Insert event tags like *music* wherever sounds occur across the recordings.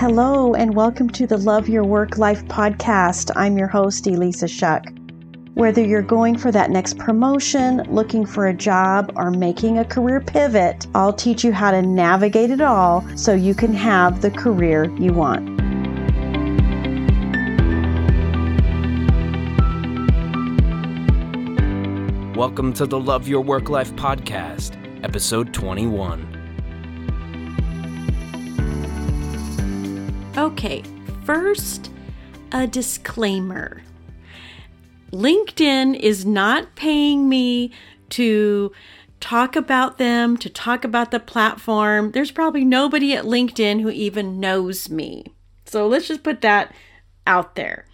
Hello, and welcome to the Love Your Work Life podcast. I'm your host, Elisa Shuck. Whether you're going for that next promotion, looking for a job, or making a career pivot, I'll teach you how to navigate it all so you can have the career you want. Welcome to the Love Your Work Life podcast, episode 21. Okay, first, a disclaimer LinkedIn is not paying me to talk about them, to talk about the platform. There's probably nobody at LinkedIn who even knows me. So let's just put that out there.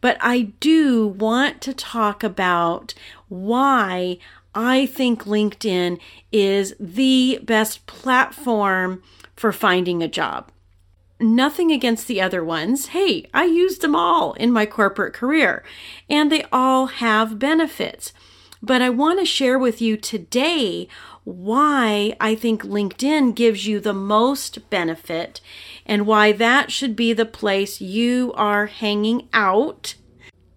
But I do want to talk about why I think LinkedIn is the best platform for finding a job. Nothing against the other ones. Hey, I used them all in my corporate career, and they all have benefits. But I want to share with you today why I think LinkedIn gives you the most benefit and why that should be the place you are hanging out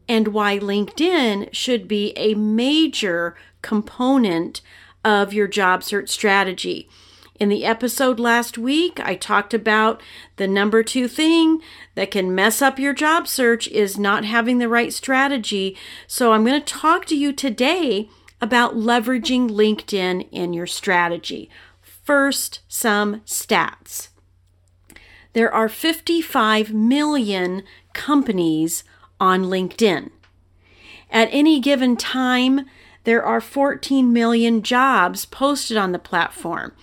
and why LinkedIn should be a major component of your job search strategy. In the episode last week, I talked about the number two thing that can mess up your job search is not having the right strategy. So I'm going to talk to you today about leveraging LinkedIn in your strategy. First, some stats. There are 55 million companies on LinkedIn. At any given time, there are 14 million jobs posted on the platform.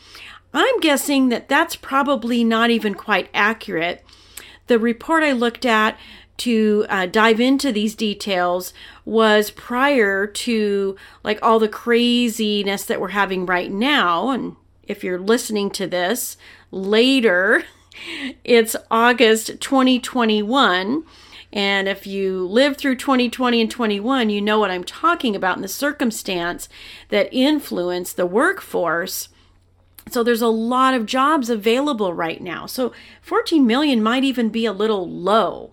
I'm guessing that that's probably not even quite accurate. The report I looked at to uh, dive into these details was prior to like all the craziness that we're having right now. And if you're listening to this later, *laughs* it's August 2021. And if you lived through 2020 and 21, you know what I'm talking about in the circumstance that influence the workforce. So there's a lot of jobs available right now. So 14 million might even be a little low.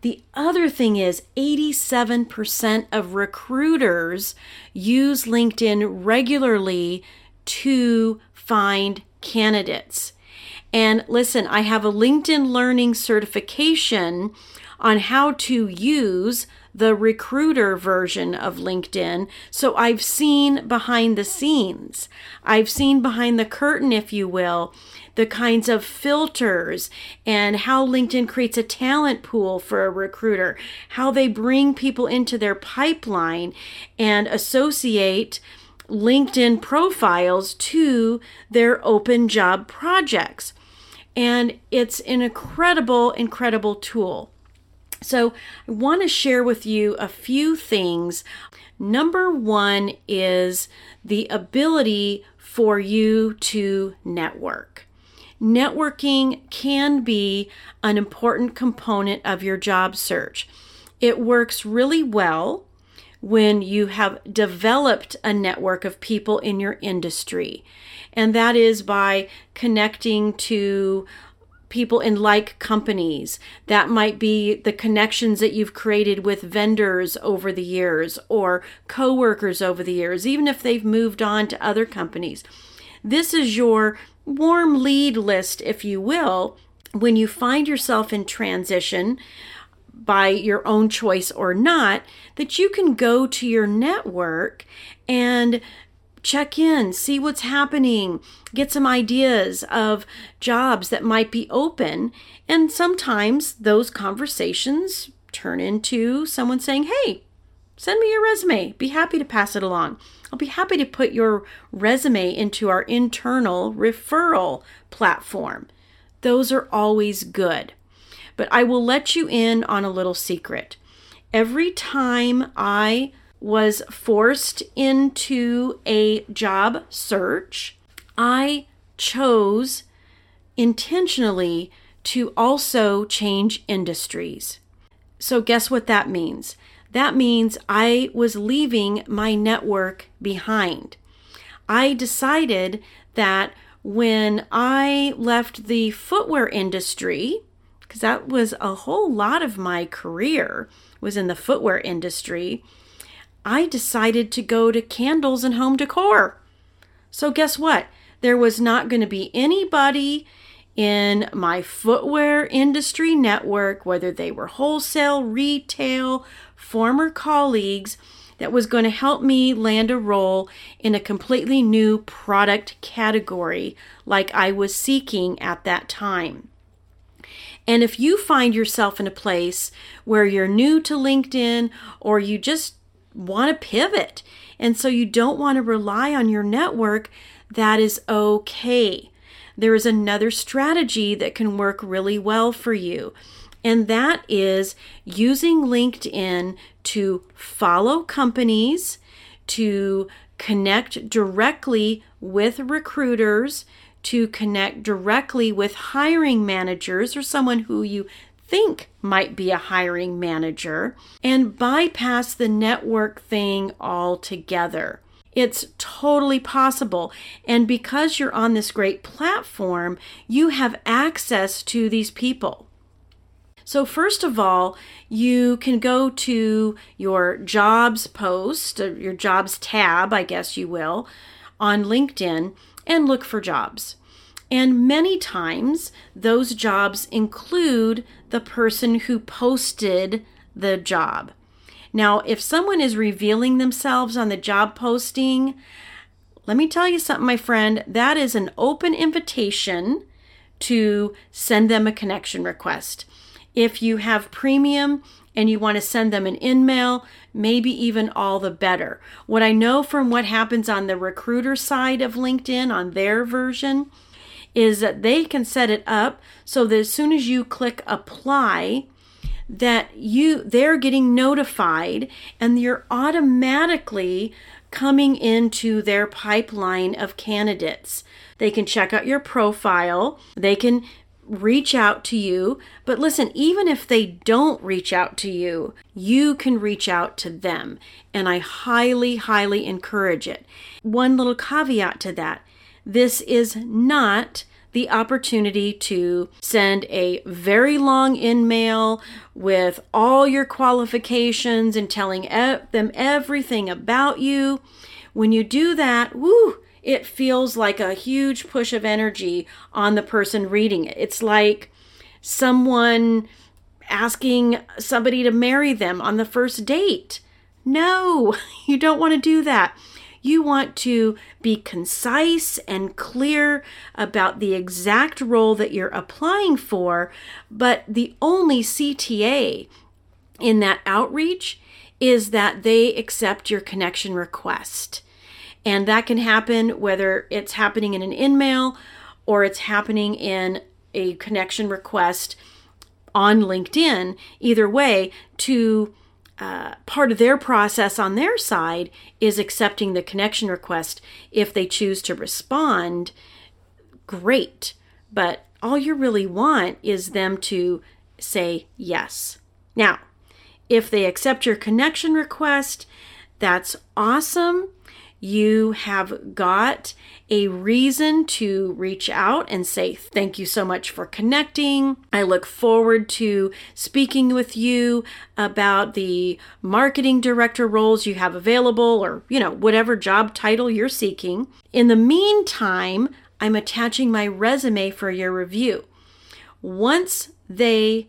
The other thing is 87% of recruiters use LinkedIn regularly to find candidates. And listen, I have a LinkedIn Learning certification on how to use the recruiter version of LinkedIn. So I've seen behind the scenes, I've seen behind the curtain, if you will, the kinds of filters and how LinkedIn creates a talent pool for a recruiter, how they bring people into their pipeline and associate LinkedIn profiles to their open job projects. And it's an incredible, incredible tool. So, I want to share with you a few things. Number one is the ability for you to network. Networking can be an important component of your job search. It works really well when you have developed a network of people in your industry, and that is by connecting to people in like companies. That might be the connections that you've created with vendors over the years or coworkers over the years, even if they've moved on to other companies. This is your warm lead list, if you will, when you find yourself in transition by your own choice or not, that you can go to your network and check in, see what's happening, get some ideas of jobs that might be open. And sometimes those conversations turn into someone saying, Hey, send me your resume. Be happy to pass it along. I'll be happy to put your resume into our internal referral platform. Those are always good. But I will let you in on a little secret. Every time I was forced into a job search, I chose intentionally to also change industries. So, guess what that means? That means I was leaving my network behind. I decided that when I left the footwear industry, because that was a whole lot of my career was in the footwear industry, I decided to go to candles and home decor. So guess what? There was not going to be anybody in my footwear industry network, whether they were wholesale, retail, former colleagues, that was going to help me land a role in a completely new product category like I was seeking at that time. And if you find yourself in a place where you're new to LinkedIn or you just want to pivot, and so you don't want to rely on your network, that is okay. There is another strategy that can work really well for you, and that is using LinkedIn to follow companies, to connect directly with recruiters, to connect directly with hiring managers or someone who you think might be a hiring manager, and bypass the network thing altogether. It's totally possible. And because you're on this great platform, you have access to these people. So, first of all, you can go to your jobs post, your jobs tab, I guess you will, on LinkedIn and look for jobs. And many times, those jobs include the person who posted the job. Now, if someone is revealing themselves on the job posting, let me tell you something, my friend, that is an open invitation to send them a connection request. If you have premium and you want to send them an in-mail, maybe even all the better. What I know from what happens on the recruiter side of LinkedIn on their version is that they can set it up so that as soon as you click apply, that you they're getting notified and you're automatically coming into their pipeline of candidates. They can check out your profile. They can reach out to you. But listen, even if they don't reach out to you, you can reach out to them. And I highly, highly encourage it. One little caveat to that this is not the opportunity to send a very long in mail with all your qualifications and telling them everything about you. When you do that, woo, it feels like a huge push of energy on the person reading it. It's like someone asking somebody to marry them on the first date. No, *laughs* you don't want to do that. You want to be concise and clear about the exact role that you're applying for, but the only CTA in that outreach is that they accept your connection request. And that can happen whether it's happening in an in-mail or it's happening in a connection request on LinkedIn. Either way, to uh, part of their process on their side is accepting the connection request. If they choose to respond, great. But all you really want is them to say yes. Now, if they accept your connection request, that's awesome you have got a reason to reach out and say, Thank you so much for connecting. I look forward to speaking with you about the marketing director roles you have available or, you know, whatever job title you're seeking. In the meantime, I'm attaching my resume for your review. Once they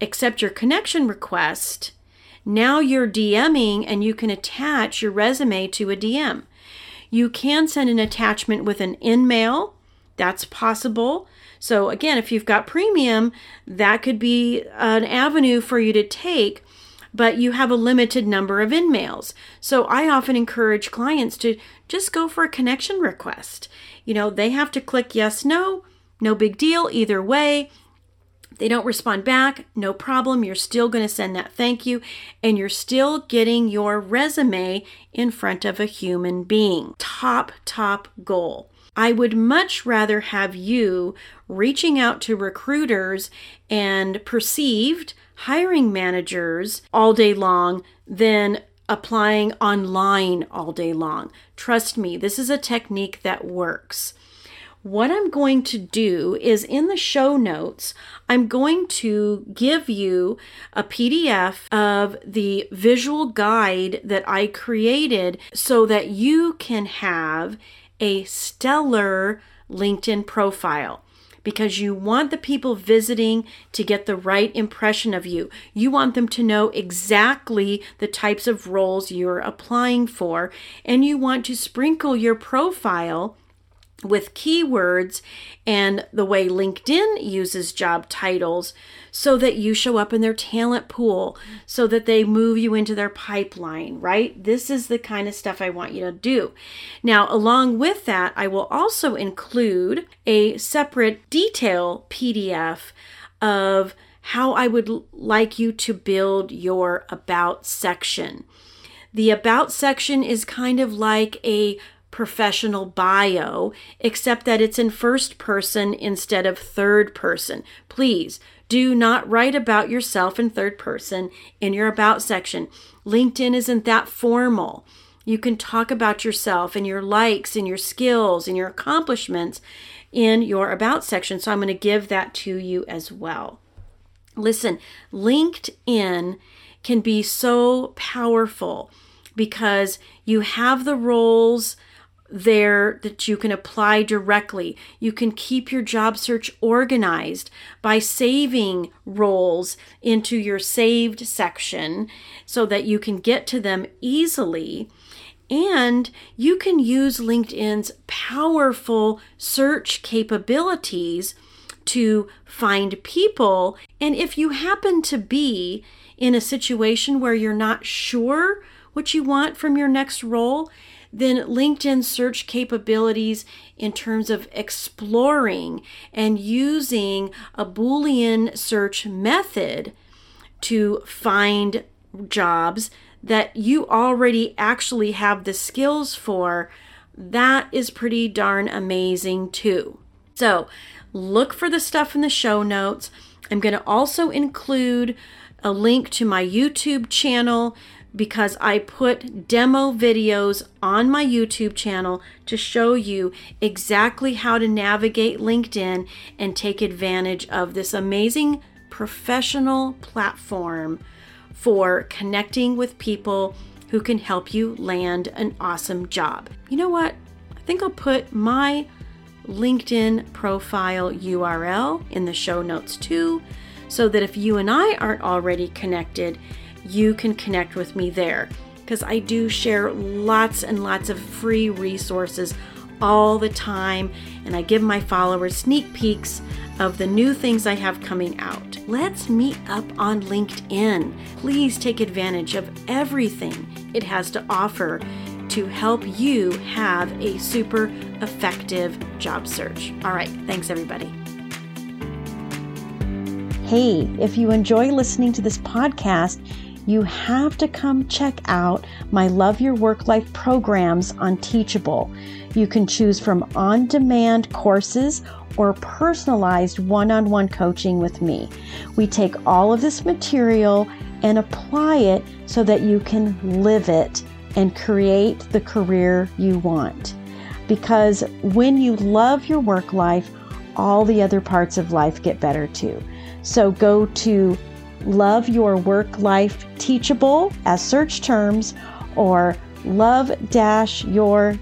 accept your connection request, now you're DMing and you can attach your resume to a DM. You can send an attachment with an in-mail. That's possible. So again, if you've got premium, that could be an avenue for you to take, but you have a limited number of in-mails. So I often encourage clients to just go for a connection request. You know, they have to click yes, no, no big deal either way they don't respond back, no problem. You're still going to send that thank you, and you're still getting your resume in front of a human being. Top, top goal. I would much rather have you reaching out to recruiters and perceived hiring managers all day long than applying online all day long. Trust me, this is a technique that works. What I'm going to do is in the show notes, I'm going to give you a PDF of the visual guide that I created so that you can have a stellar LinkedIn profile because you want the people visiting to get the right impression of you. You want them to know exactly the types of roles you're applying for, and you want to sprinkle your profile with keywords and the way LinkedIn uses job titles so that you show up in their talent pool, so that they move you into their pipeline, right? This is the kind of stuff I want you to do. Now, along with that, I will also include a separate detail PDF of how I would like you to build your About section. The About section is kind of like a professional bio, except that it's in first person instead of third person. Please do not write about yourself in third person in your About section. LinkedIn isn't that formal. You can talk about yourself and your likes and your skills and your accomplishments in your About section. So I'm going to give that to you as well. Listen, LinkedIn can be so powerful because you have the roles there that you can apply directly. You can keep your job search organized by saving roles into your saved section so that you can get to them easily. And you can use LinkedIn's powerful search capabilities to find people. And if you happen to be in a situation where you're not sure what you want from your next role, then LinkedIn search capabilities in terms of exploring and using a Boolean search method to find jobs that you already actually have the skills for, that is pretty darn amazing too. So, look for the stuff in the show notes. I'm going to also include a link to my YouTube channel because I put demo videos on my YouTube channel to show you exactly how to navigate LinkedIn and take advantage of this amazing professional platform for connecting with people who can help you land an awesome job. You know what? I think I'll put my LinkedIn profile URL in the show notes too, so that if you and I aren't already connected, you can connect with me there because I do share lots and lots of free resources all the time, and I give my followers sneak peeks of the new things I have coming out. Let's meet up on LinkedIn. Please take advantage of everything it has to offer to help you have a super effective job search. All right, thanks everybody. Hey, if you enjoy listening to this podcast, you have to come check out my Love Your Work Life programs on Teachable. You can choose from on demand courses or personalized one on one coaching with me. We take all of this material and apply it so that you can live it and create the career you want. Because when you love your work life, all the other parts of life get better too. So go to love your work life teachable as search terms or love your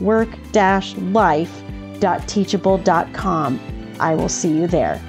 work life.teachable.com. I will see you there.